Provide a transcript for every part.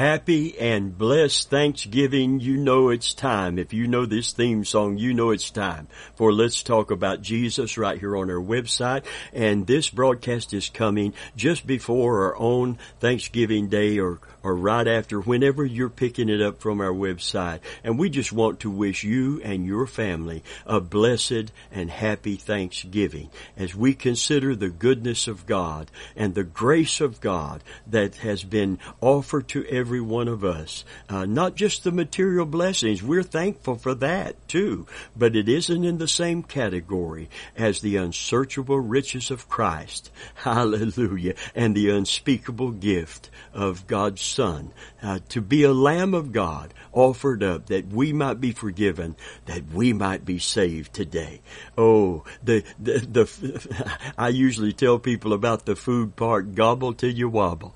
happy and blessed Thanksgiving. You know it's time. If you know this theme song, you know it's time for Let's Talk About Jesus right here on our website. And this broadcast is coming just before our own Thanksgiving Day or or right after, whenever you're picking it up from our website. And we just want to wish you and your family a blessed and happy Thanksgiving as we consider the goodness of God and the grace of God that has been offered to every one of us. Uh, not just the material blessings. We're thankful for that too, but it isn't in the same category as the unsearchable riches of Christ. Hallelujah. And the unspeakable gift of God's Son, uh, to be a Lamb of God offered up that we might be forgiven, that we might be saved today. Oh, the, the, the, I usually tell people about the food part, gobble till you wobble.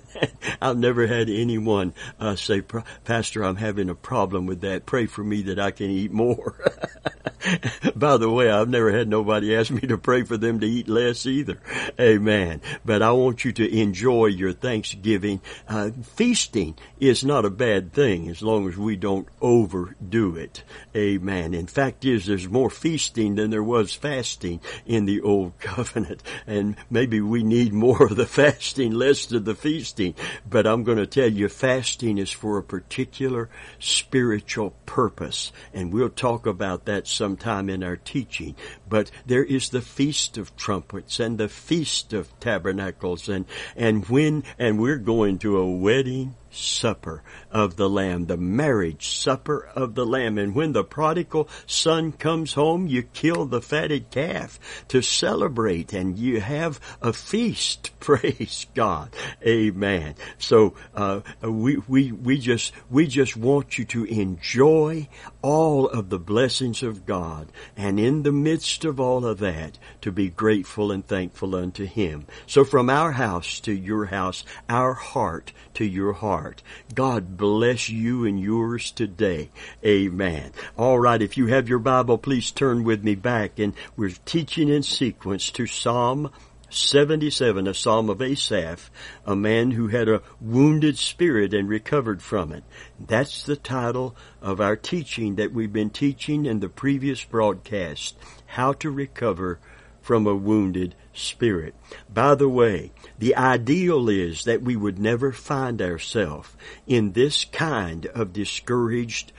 I've never had anyone uh, say, Pastor, I'm having a problem with that. Pray for me that I can eat more. By the way, I've never had nobody ask me to pray for them to eat less either. Amen. But I want you to enjoy your Thanksgiving. Uh, feasting is not a bad thing as long as we don't overdo it. Amen. In fact is there's more feasting than there was fasting in the old covenant. And maybe we need more of the fasting, less of the feasting. But I'm going to tell you fasting is for a particular spiritual purpose. And we'll talk about that sometime in our teaching. But there is the Feast of Trumpets and the Feast of Tabernacles and, and when, and we're going to a wedding supper of the Lamb, the marriage supper of the Lamb. And when the prodigal son comes home, you kill the fatted calf to celebrate and you have a feast. Praise God. Amen. So, uh, we, we, we just, we just want you to enjoy all of the blessings of God and in the midst of all of that to be grateful and thankful unto Him. So from our house to your house, our heart to your heart. God bless you and yours today. Amen. All right. If you have your Bible, please turn with me back and we're teaching in sequence to Psalm 77, a psalm of Asaph, a man who had a wounded spirit and recovered from it. That's the title of our teaching that we've been teaching in the previous broadcast, how to recover from a wounded spirit. By the way, the ideal is that we would never find ourselves in this kind of discouraged,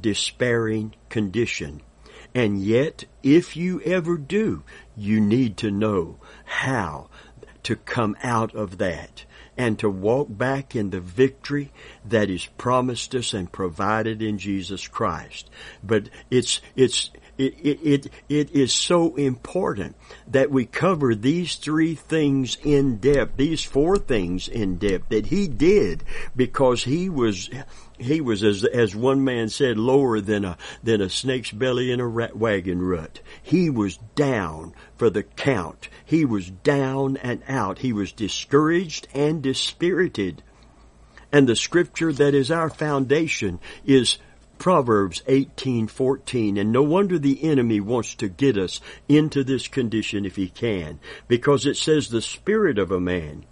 despairing condition. And yet, if you ever do, you need to know how to come out of that and to walk back in the victory that is promised us and provided in Jesus Christ. But it's, it's, it, it, it, it is so important that we cover these three things in depth, these four things in depth that he did because he was, he was as, as one man said, lower than a, than a snake's belly in a rat wagon rut. He was down for the count. He was down and out. He was discouraged and dispirited. And the scripture that is our foundation is Proverbs 18:14 and no wonder the enemy wants to get us into this condition if he can because it says the spirit of a man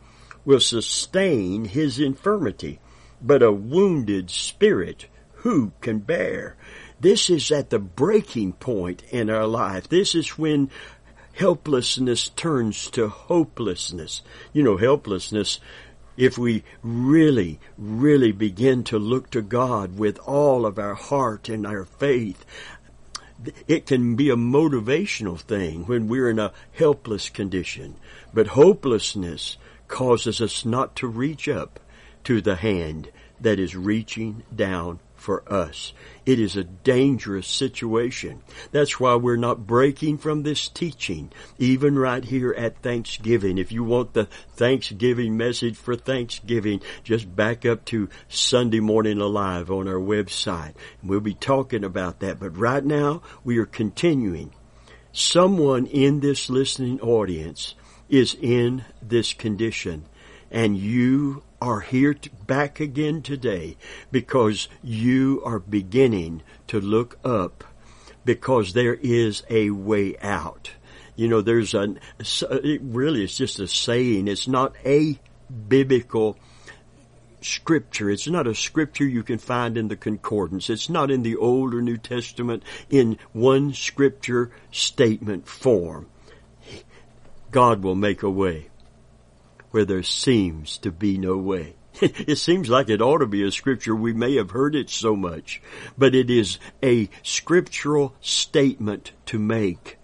will sustain his infirmity but a wounded spirit who can bear? This is at the breaking point in our life. This is when helplessness turns to hopelessness. You know helplessness if we really, really begin to look to God with all of our heart and our faith, it can be a motivational thing when we're in a helpless condition. But hopelessness causes us not to reach up to the hand that is reaching down for us. It is a dangerous situation. That's why we're not breaking from this teaching, even right here at Thanksgiving. If you want the Thanksgiving message for Thanksgiving, just back up to Sunday Morning Alive on our website. We'll be talking about that. But right now, we are continuing. Someone in this listening audience is in this condition and you are here to, back again today because you are beginning to look up because there is a way out. You know, there's a, uh, it really it's just a saying. It's not a biblical scripture. It's not a scripture you can find in the concordance. It's not in the Old or New Testament in one scripture statement form. God will make a way where there seems to be no way. it seems like it ought to be a scripture. We may have heard it so much, but it is a scriptural statement to make.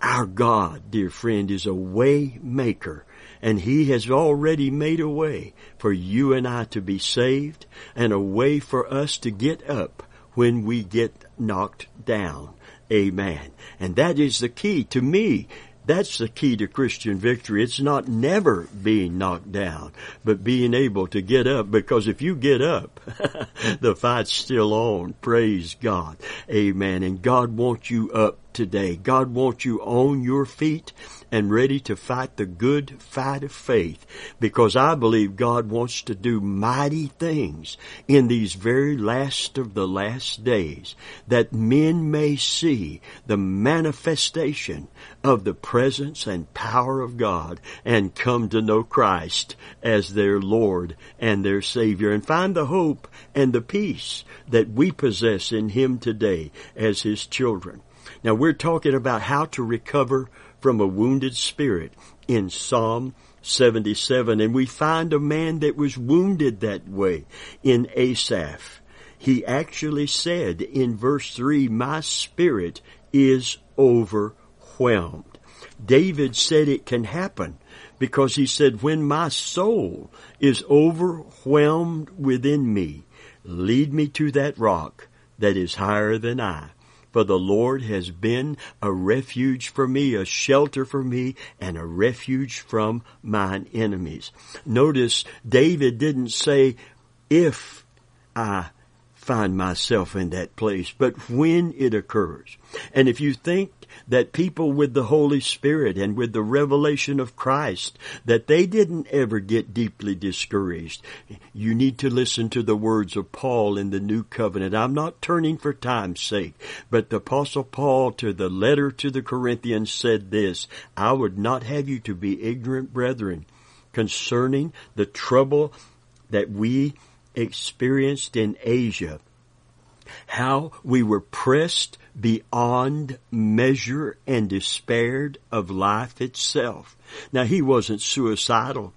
Our God, dear friend, is a way maker and He has already made a way for you and I to be saved and a way for us to get up when we get knocked down. Amen. And that is the key to me. That's the key to Christian victory. It's not never being knocked down, but being able to get up because if you get up, the fight's still on. Praise God. Amen. And God wants you up today. God wants you on your feet and ready to fight the good fight of faith because I believe God wants to do mighty things in these very last of the last days that men may see the manifestation of the presence and power of God and come to know Christ as their Lord and their Savior and find the hope and the peace that we possess in Him today as His children. Now we're talking about how to recover from a wounded spirit in Psalm 77. And we find a man that was wounded that way in Asaph. He actually said in verse 3, My spirit is overwhelmed. David said it can happen because he said, When my soul is overwhelmed within me, lead me to that rock that is higher than I for the Lord has been a refuge for me, a shelter for me, and a refuge from mine enemies. Notice David didn't say, if I find myself in that place, but when it occurs. And if you think that people with the Holy Spirit and with the revelation of Christ, that they didn't ever get deeply discouraged. You need to listen to the words of Paul in the New Covenant. I'm not turning for time's sake, but the Apostle Paul to the letter to the Corinthians said this, I would not have you to be ignorant, brethren, concerning the trouble that we experienced in Asia how we were pressed beyond measure and despaired of life itself. Now he wasn't suicidal.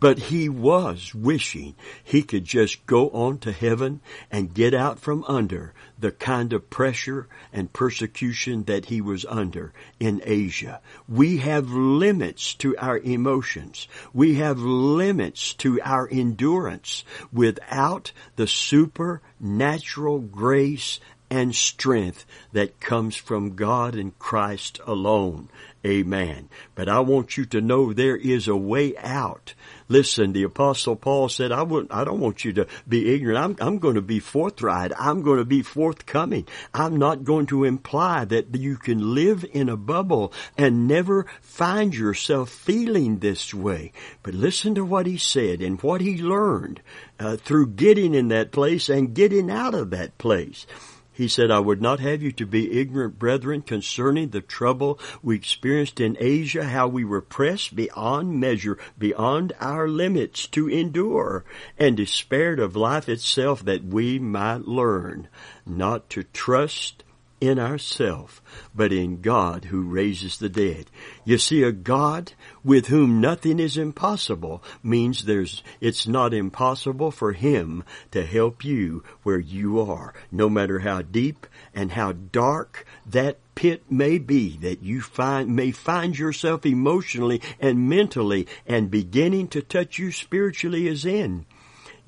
But he was wishing he could just go on to heaven and get out from under the kind of pressure and persecution that he was under in Asia. We have limits to our emotions. We have limits to our endurance without the supernatural grace and strength that comes from God and Christ alone. Amen. But I want you to know there is a way out. Listen, the apostle Paul said, I would I don't want you to be ignorant. I'm, I'm going to be forthright. I'm going to be forthcoming. I'm not going to imply that you can live in a bubble and never find yourself feeling this way. But listen to what he said and what he learned uh, through getting in that place and getting out of that place. He said, I would not have you to be ignorant, brethren, concerning the trouble we experienced in Asia, how we were pressed beyond measure, beyond our limits to endure, and despaired of life itself that we might learn not to trust in ourselves, but in God who raises the dead. You see, a God with whom nothing is impossible means there's, it's not impossible for Him to help you where you are, no matter how deep and how dark that pit may be that you find, may find yourself emotionally and mentally and beginning to touch you spiritually is in.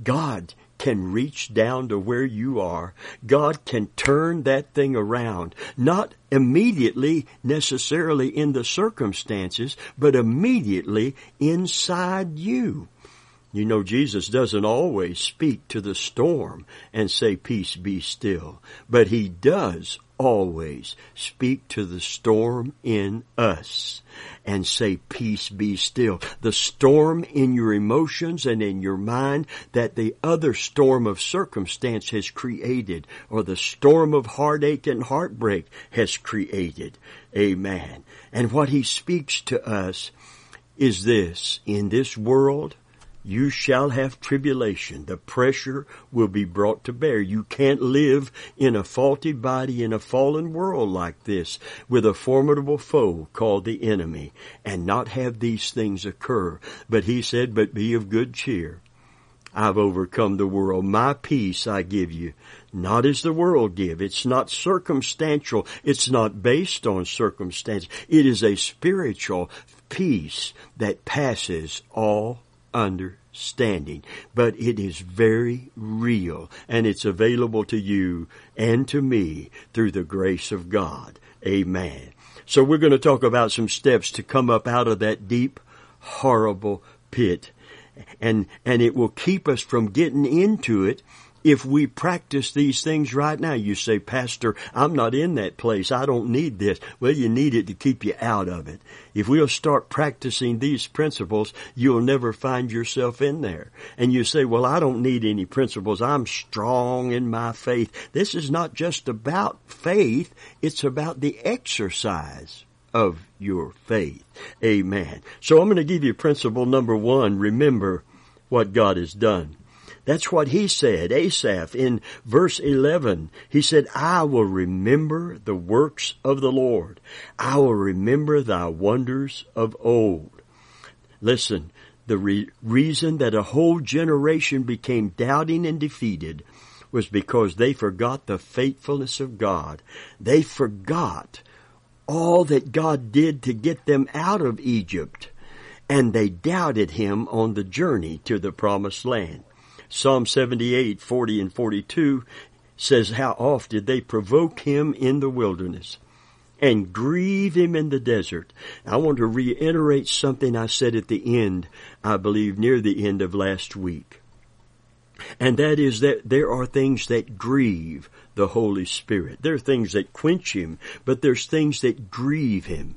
God can reach down to where you are. God can turn that thing around. Not immediately necessarily in the circumstances, but immediately inside you. You know, Jesus doesn't always speak to the storm and say, peace be still, but he does always speak to the storm in us and say, peace be still. The storm in your emotions and in your mind that the other storm of circumstance has created or the storm of heartache and heartbreak has created. Amen. And what he speaks to us is this, in this world, You shall have tribulation. The pressure will be brought to bear. You can't live in a faulty body in a fallen world like this with a formidable foe called the enemy and not have these things occur. But he said, but be of good cheer. I've overcome the world. My peace I give you, not as the world give. It's not circumstantial. It's not based on circumstance. It is a spiritual peace that passes all understanding. But it is very real and it's available to you and to me through the grace of God. Amen. So we're going to talk about some steps to come up out of that deep, horrible pit and, and it will keep us from getting into it if we practice these things right now. You say, Pastor, I'm not in that place. I don't need this. Well, you need it to keep you out of it. If we'll start practicing these principles, you'll never find yourself in there. And you say, well, I don't need any principles. I'm strong in my faith. This is not just about faith. It's about the exercise of your faith. Amen. So I'm going to give you principle number one. Remember what God has done. That's what he said, Asaph, in verse 11. He said, I will remember the works of the Lord. I will remember thy wonders of old. Listen, the re- reason that a whole generation became doubting and defeated was because they forgot the faithfulness of God. They forgot all that God did to get them out of Egypt, and they doubted him on the journey to the promised land. Psalm 78, 40 and 42 says, How oft did they provoke him in the wilderness and grieve him in the desert? I want to reiterate something I said at the end, I believe near the end of last week. And that is that there are things that grieve the Holy Spirit. There are things that quench Him, but there's things that grieve Him.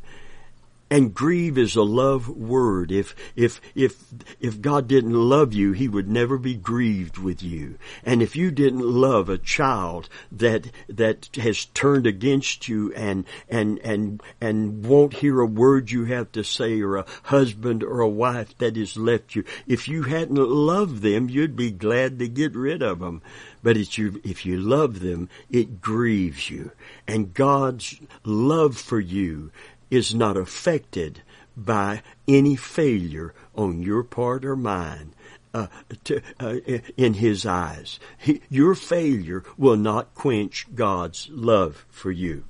And grieve is a love word. If, if, if, if God didn't love you, He would never be grieved with you. And if you didn't love a child that, that has turned against you and, and, and, and won't hear a word you have to say or a husband or a wife that has left you, if you hadn't loved them, you'd be glad to get rid of them. But you, if you love them, it grieves you. And God's love for you is not affected by any failure on your part or mine. Uh, to, uh, in his eyes. He, your failure will not quench God's love for you.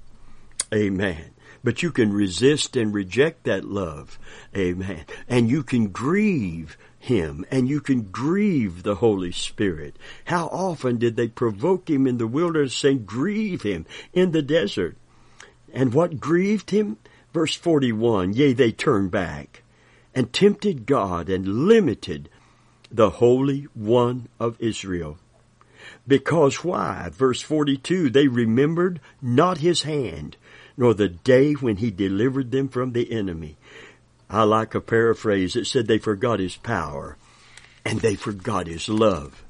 Amen. But you can resist and reject that love. Amen. And you can grieve him and you can grieve the Holy Spirit. How often did they provoke him in the wilderness and grieve him in the desert? And what grieved him? Verse 41, yea, they turned back and tempted God and limited the Holy One of Israel. Because why? Verse 42, they remembered not his hand, nor the day when he delivered them from the enemy. I like a paraphrase that said they forgot his power and they forgot his love.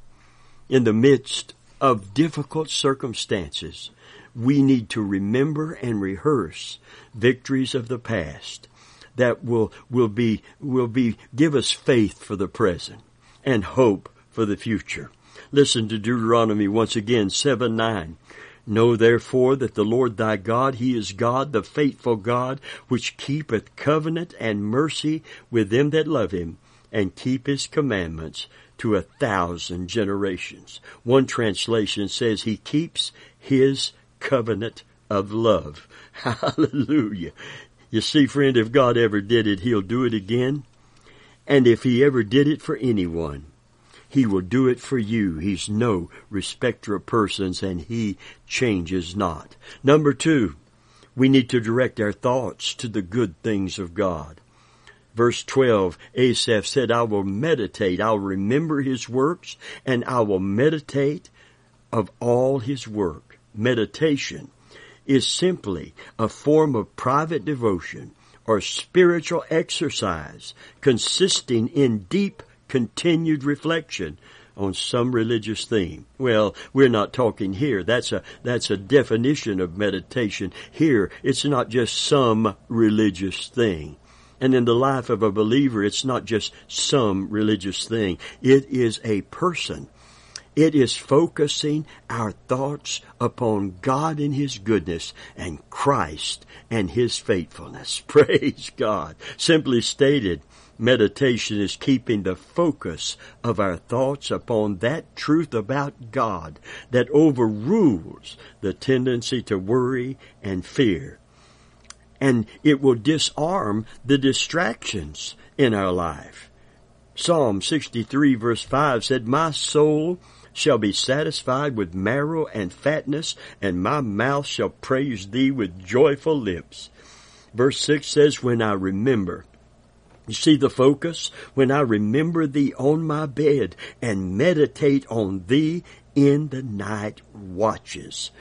In the midst of difficult circumstances, we need to remember and rehearse victories of the past that will, will be, will be, give us faith for the present and hope for the future. Listen to Deuteronomy once again, 7 9. Know therefore that the Lord thy God, He is God, the faithful God, which keepeth covenant and mercy with them that love Him, and keep His commandments to a thousand generations. One translation says He keeps His covenant of love. Hallelujah. You see, friend, if God ever did it, He'll do it again. And if He ever did it for anyone, He will do it for you. He's no respecter of persons and He changes not. Number two, we need to direct our thoughts to the good things of God. Verse 12, Asaph said, I will meditate, I'll remember His works, and I will meditate of all His work meditation is simply a form of private devotion or spiritual exercise consisting in deep continued reflection on some religious theme. Well, we're not talking here. That's a, that's a definition of meditation. Here, it's not just some religious thing. And in the life of a believer, it's not just some religious thing. It is a person. It is focusing our thoughts upon God and His goodness and Christ and His faithfulness. Praise God. Simply stated, meditation is keeping the focus of our thoughts upon that truth about God that overrules the tendency to worry and fear and it will disarm the distractions in our life. Psalm 63 verse 5 said, My soul shall be satisfied with marrow and fatness, and my mouth shall praise thee with joyful lips. Verse 6 says, When I remember, you see the focus? When I remember thee on my bed and meditate on thee in the night watches.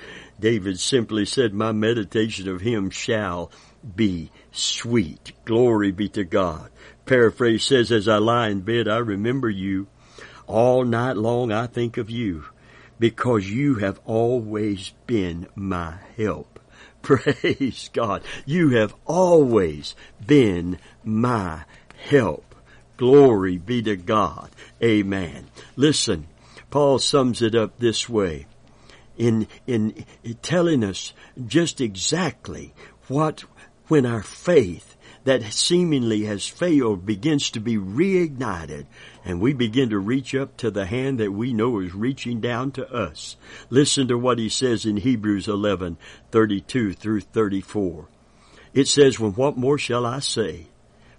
David simply said, My meditation of him shall be sweet. Glory be to God. Paraphrase says, As I lie in bed, I remember you. All night long I think of you because you have always been my help. Praise God. You have always been my help. Glory be to God. Amen. Listen, Paul sums it up this way in, in telling us just exactly what when our faith that seemingly has failed begins to be reignited and we begin to reach up to the hand that we know is reaching down to us. Listen to what he says in Hebrews 11, 32 through 34. It says, Well, what more shall I say?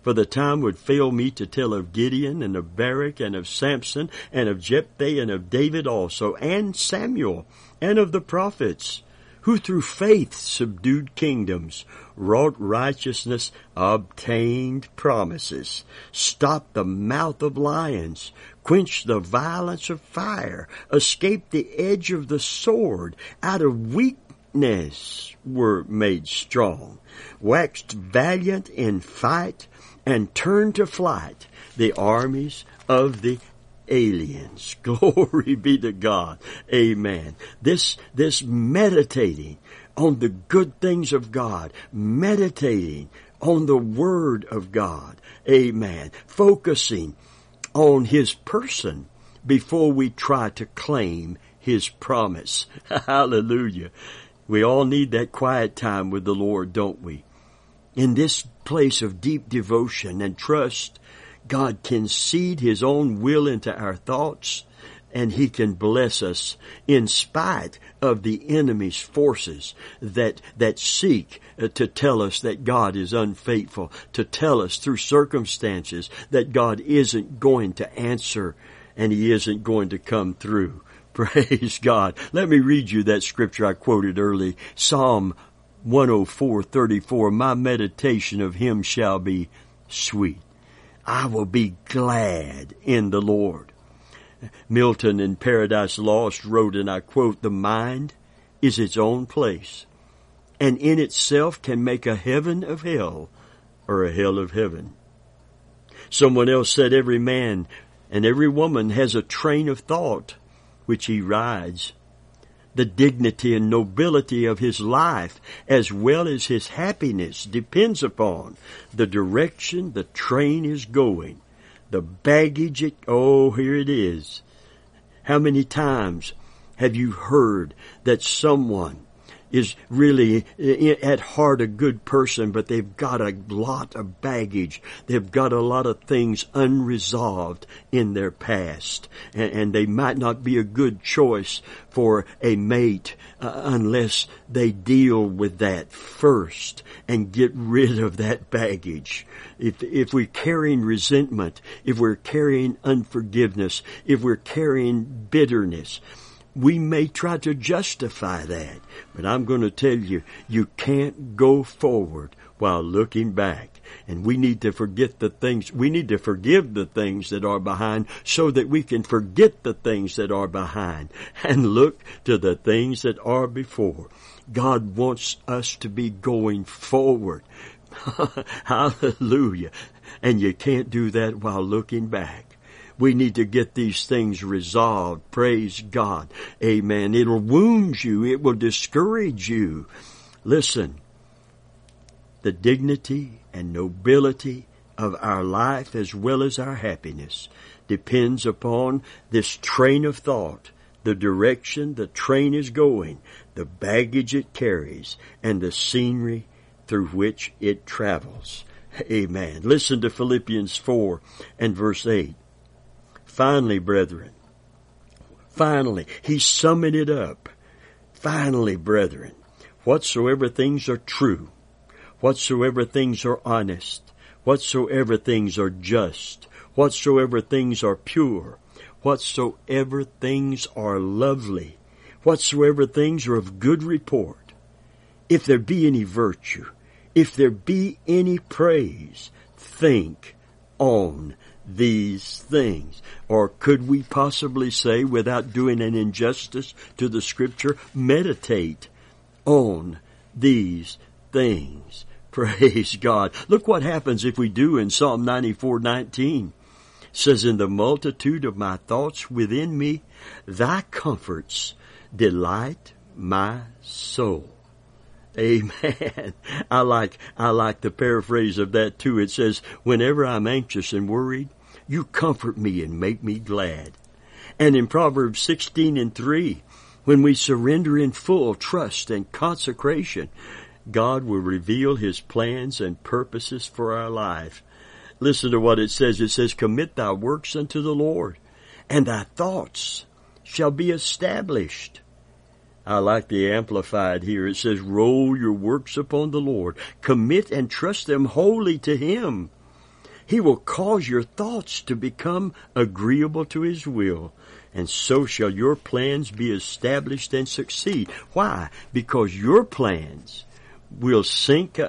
For the time would fail me to tell of Gideon and of Barak and of Samson and of Jephthah and of David also and Samuel and of the prophets who through faith subdued kingdoms, wrought righteousness, obtained promises, stopped the mouth of lions, quenched the violence of fire, escaped the edge of the sword, out of weakness were made strong, waxed valiant in fight, and turned to flight the armies of the aliens. Glory be to God. Amen. This, this meditating on the good things of God, meditating on the Word of God. Amen. Focusing on His person before we try to claim His promise. Hallelujah. We all need that quiet time with the Lord, don't we? In this place of deep devotion and trust, God can seed His own will into our thoughts and He can bless us in spite of the enemy's forces that, that seek uh, to tell us that God is unfaithful, to tell us through circumstances that God isn't going to answer and He isn't going to come through. Praise God. Let me read you that scripture I quoted early. Psalm 104:34 My meditation of him shall be sweet. I will be glad in the Lord. Milton in Paradise Lost wrote, and I quote, the mind is its own place and in itself can make a heaven of hell or a hell of heaven. Someone else said every man and every woman has a train of thought which he rides the dignity and nobility of his life as well as his happiness depends upon the direction the train is going. The baggage it, oh, here it is. How many times have you heard that someone is really at heart a good person, but they've got a lot of baggage. They've got a lot of things unresolved in their past. And, and they might not be a good choice for a mate uh, unless they deal with that first and get rid of that baggage. If, if we're carrying resentment, if we're carrying unforgiveness, if we're carrying bitterness, we may try to justify that, but I'm going to tell you, you can't go forward while looking back. And we need to forget the things, we need to forgive the things that are behind so that we can forget the things that are behind and look to the things that are before. God wants us to be going forward. Hallelujah. And you can't do that while looking back. We need to get these things resolved. Praise God. Amen. It'll wound you. It will discourage you. Listen, the dignity and nobility of our life as well as our happiness depends upon this train of thought, the direction the train is going, the baggage it carries, and the scenery through which it travels. Amen. Listen to Philippians 4 and verse 8. Finally, brethren, finally, he's summing it up. Finally, brethren, whatsoever things are true, whatsoever things are honest, whatsoever things are just, whatsoever things are pure, whatsoever things are lovely, whatsoever things are of good report, if there be any virtue, if there be any praise, think on these things. Or could we possibly say, without doing an injustice to the scripture, meditate on these things. Praise God. Look what happens if we do in Psalm 94, 19. It says, in the multitude of my thoughts within me, thy comforts delight my soul. Amen. I like, I like the paraphrase of that too. It says, whenever I'm anxious and worried, you comfort me and make me glad. And in Proverbs 16 and 3, when we surrender in full trust and consecration, God will reveal His plans and purposes for our life. Listen to what it says. It says, commit thy works unto the Lord and thy thoughts shall be established. I like the amplified here. It says, roll your works upon the Lord. Commit and trust them wholly to Him. He will cause your thoughts to become agreeable to His will. And so shall your plans be established and succeed. Why? Because your plans will sync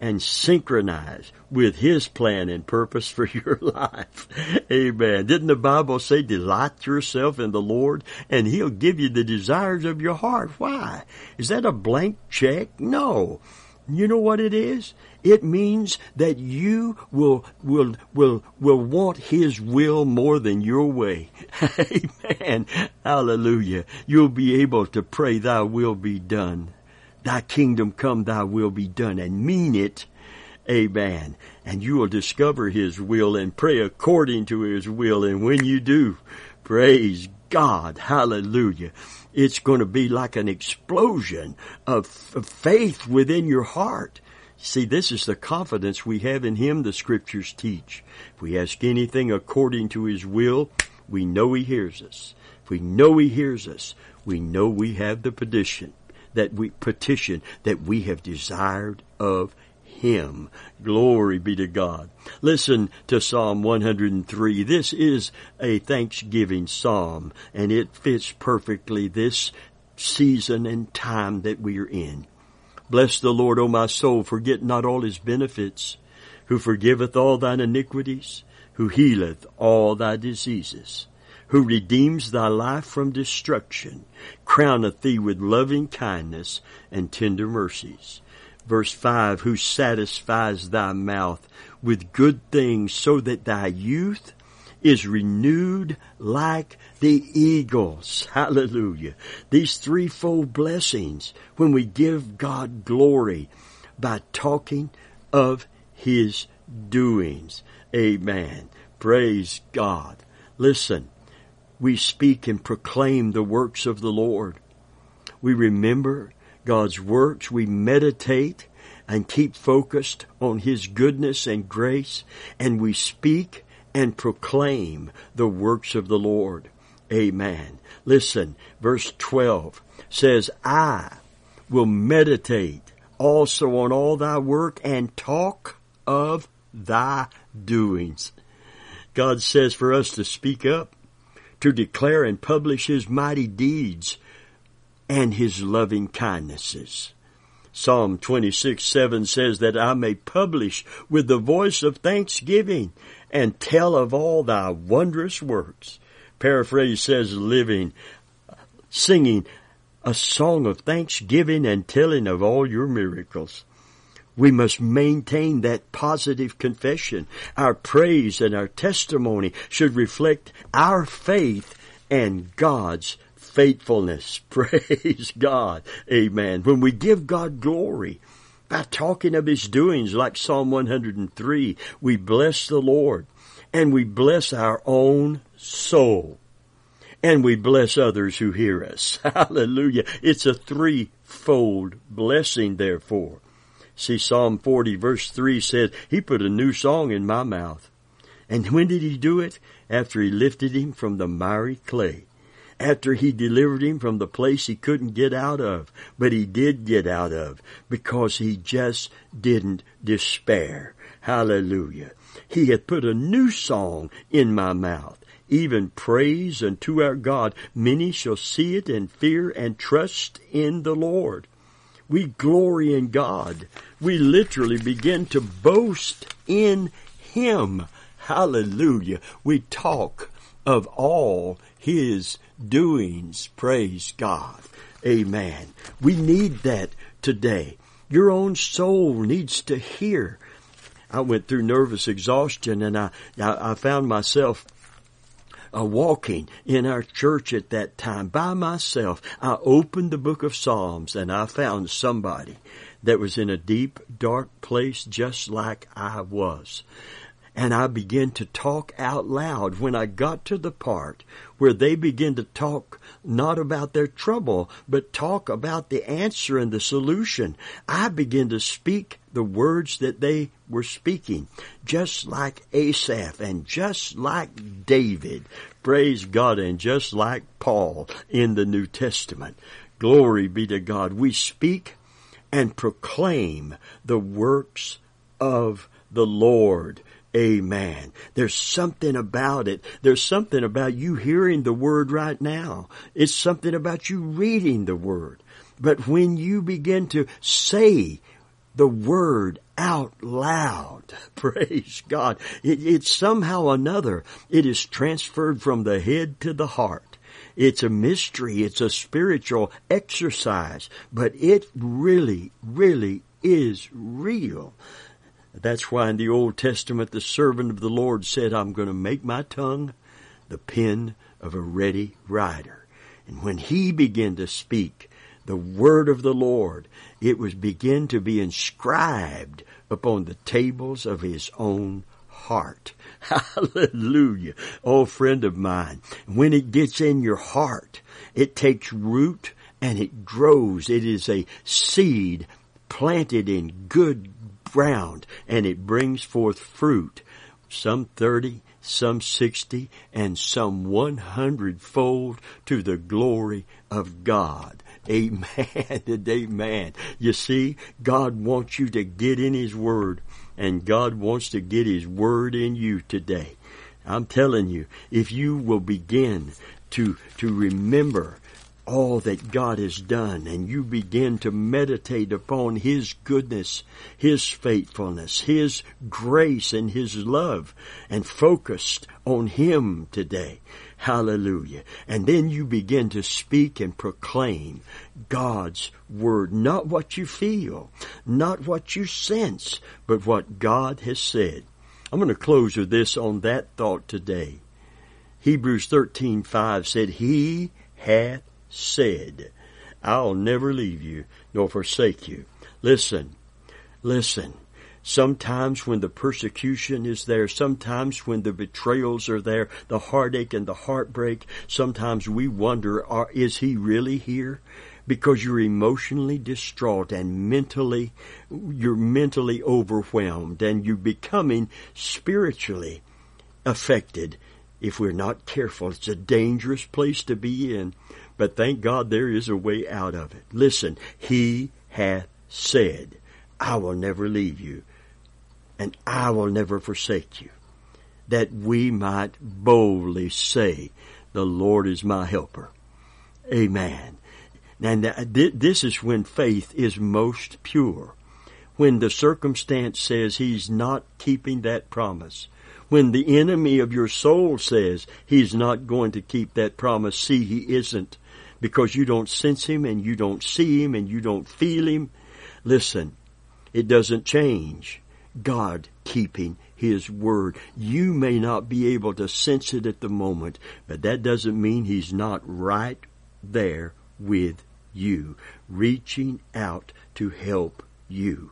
and synchronize with His plan and purpose for your life. Amen. Didn't the Bible say delight yourself in the Lord and He'll give you the desires of your heart? Why? Is that a blank check? No. You know what it is? It means that you will, will, will, will want His will more than your way. Amen. Hallelujah. You'll be able to pray, Thy will be done. Thy kingdom come, Thy will be done, and mean it Amen. And you will discover His will and pray according to His will. And when you do, praise God. Hallelujah. It's going to be like an explosion of, of faith within your heart. See, this is the confidence we have in Him the Scriptures teach. If we ask anything according to His will, we know He hears us. If we know He hears us, we know we have the petition that we petition that we have desired of him. Glory be to God. Listen to Psalm 103. This is a thanksgiving psalm and it fits perfectly this season and time that we are in. Bless the Lord, O my soul, forget not all his benefits, who forgiveth all thine iniquities, who healeth all thy diseases, who redeems thy life from destruction, crowneth thee with loving kindness and tender mercies. Verse 5, who satisfies thy mouth with good things so that thy youth is renewed like the eagles. Hallelujah. These threefold blessings when we give God glory by talking of his doings. Amen. Praise God. Listen, we speak and proclaim the works of the Lord. We remember God's works. We meditate and keep focused on His goodness and grace, and we speak and proclaim the works of the Lord. Amen. Listen, verse 12 says, I will meditate also on all thy work and talk of thy doings. God says for us to speak up, to declare and publish His mighty deeds, and his loving kindnesses. Psalm 26, 7 says that I may publish with the voice of thanksgiving and tell of all thy wondrous works. Paraphrase says living, singing a song of thanksgiving and telling of all your miracles. We must maintain that positive confession. Our praise and our testimony should reflect our faith and God's faithfulness. Praise God. Amen. When we give God glory, by talking of his doings like Psalm 103. We bless the Lord and we bless our own soul and we bless others who hear us. Hallelujah. It's a threefold blessing therefore. See Psalm 40 verse 3 says, He put a new song in my mouth. And when did He do it? After He lifted him from the miry clay after he delivered him from the place he couldn't get out of, but he did get out of because he just didn't despair. Hallelujah. He had put a new song in my mouth, even praise unto our God. Many shall see it and fear and trust in the Lord. We glory in God. We literally begin to boast in Him. Hallelujah. We talk of all His doings. Praise God. Amen. We need that today. Your own soul needs to hear. I went through nervous exhaustion and I, I, found myself uh, walking in our church at that time by myself. I opened the book of Psalms and I found somebody that was in a deep, dark place just like I was and I began to talk out loud when I got to the part where they begin to talk not about their trouble, but talk about the answer and the solution. I began to speak the words that they were speaking, just like Asaph and just like David. Praise God and just like Paul in the New Testament. Glory be to God. We speak and proclaim the works of the Lord. Amen. There's something about it. There's something about you hearing the word right now. It's something about you reading the word. But when you begin to say the word out loud, praise God, it, it's somehow another. It is transferred from the head to the heart. It's a mystery. It's a spiritual exercise, but it really, really is real. That's why in the Old Testament the servant of the Lord said, I'm going to make my tongue the pen of a ready writer. And when he began to speak the word of the Lord, it was begin to be inscribed upon the tables of his own heart. Hallelujah. Oh, friend of mine, when it gets in your heart, it takes root and it grows. It is a seed planted in good ground and it brings forth fruit, some 30, some 60, and some 100 fold to the glory of God. Amen and amen. You see, God wants you to get in His Word and God wants to get His Word in you today. I'm telling you, if you will begin to, to remember all that God has done and you begin to meditate upon His goodness, His faithfulness, His grace and His love and focused on Him today. Hallelujah. And then you begin to speak and proclaim God's word, not what you feel, not what you sense, but what God has said. I'm going to close with this on that thought today. Hebrews 13:5 said, "He hath said, I'll never leave you nor forsake you. Listen, listen. Sometimes when the persecution is there, sometimes when the betrayals are there, the heartache and the heartbreak, sometimes we wonder, are, is he really here? Because you're emotionally distraught and mentally, you're mentally overwhelmed and you're becoming spiritually affected. If we're not careful, it's a dangerous place to be in. But thank God there is a way out of it. Listen, He hath said, I will never leave you and I will never forsake you. That we might boldly say, the Lord is my helper. Amen. And this is when faith is most pure. When the circumstance says he's not keeping that promise. When the enemy of your soul says he's not going to keep that promise, see he isn't because you don't sense him and you don't see him and you don't feel him. Listen, it doesn't change. God keeping his word. You may not be able to sense it at the moment, but that doesn't mean he's not right there with you, reaching out to help you.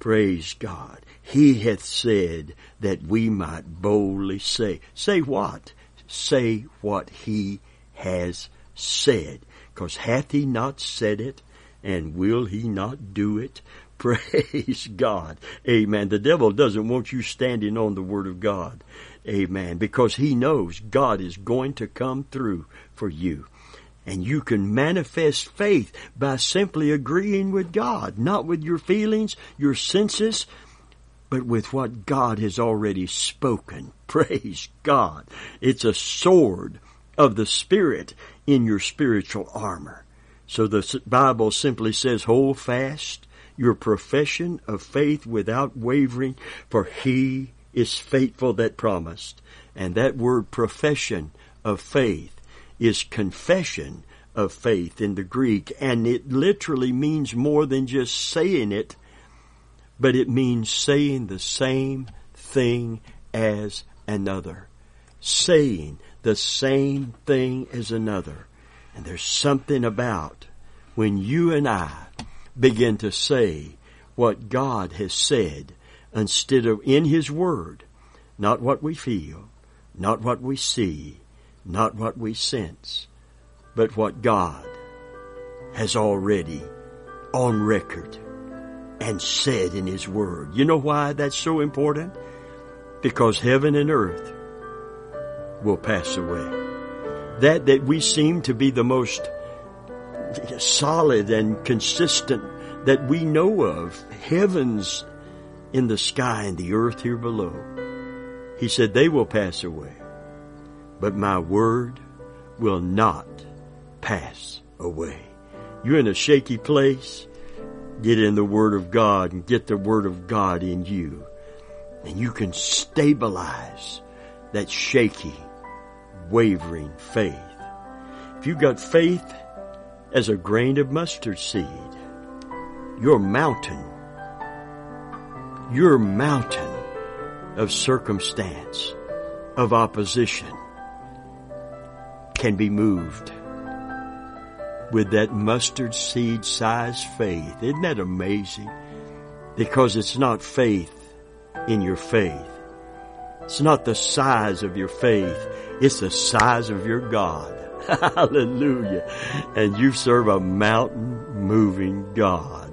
Praise God. He hath said that we might boldly say. Say what? Say what he has said. Cause hath he not said it? And will he not do it? Praise God. Amen. The devil doesn't want you standing on the Word of God. Amen. Because he knows God is going to come through for you. And you can manifest faith by simply agreeing with God, not with your feelings, your senses, but with what God has already spoken. Praise God. It's a sword of the Spirit in your spiritual armor. So the Bible simply says, hold fast your profession of faith without wavering, for he is faithful that promised. And that word profession of faith is confession of faith in the Greek, and it literally means more than just saying it, but it means saying the same thing as another. Saying the same thing as another. And there's something about when you and I begin to say what God has said instead of in His Word, not what we feel, not what we see, not what we sense, but what God has already on record and said in His Word. You know why that's so important? Because heaven and earth will pass away. That that we seem to be the most solid and consistent that we know of, heavens in the sky and the earth here below. He said, they will pass away, but my word will not pass away. You're in a shaky place, get in the Word of God and get the Word of God in you. And you can stabilize that shaky, wavering faith. If you've got faith as a grain of mustard seed, your mountain, your mountain of circumstance, of opposition can be moved with that mustard seed size faith. Isn't that amazing? Because it's not faith in your faith. It's not the size of your faith. It's the size of your God. Hallelujah. And you serve a mountain moving God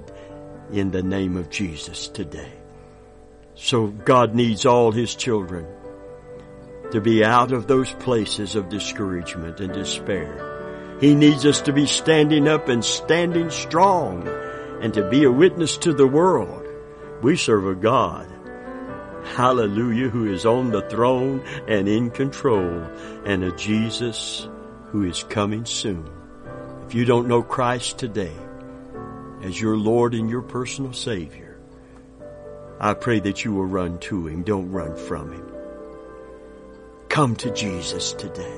in the name of Jesus today. So God needs all His children to be out of those places of discouragement and despair. He needs us to be standing up and standing strong and to be a witness to the world. We serve a God hallelujah, who is on the throne and in control, and a Jesus who is coming soon. If you don't know Christ today as your Lord and your personal Savior, I pray that you will run to Him. Don't run from Him. Come to Jesus today.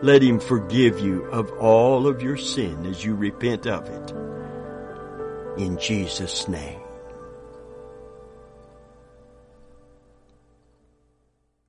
Let Him forgive you of all of your sin as you repent of it. In Jesus' name.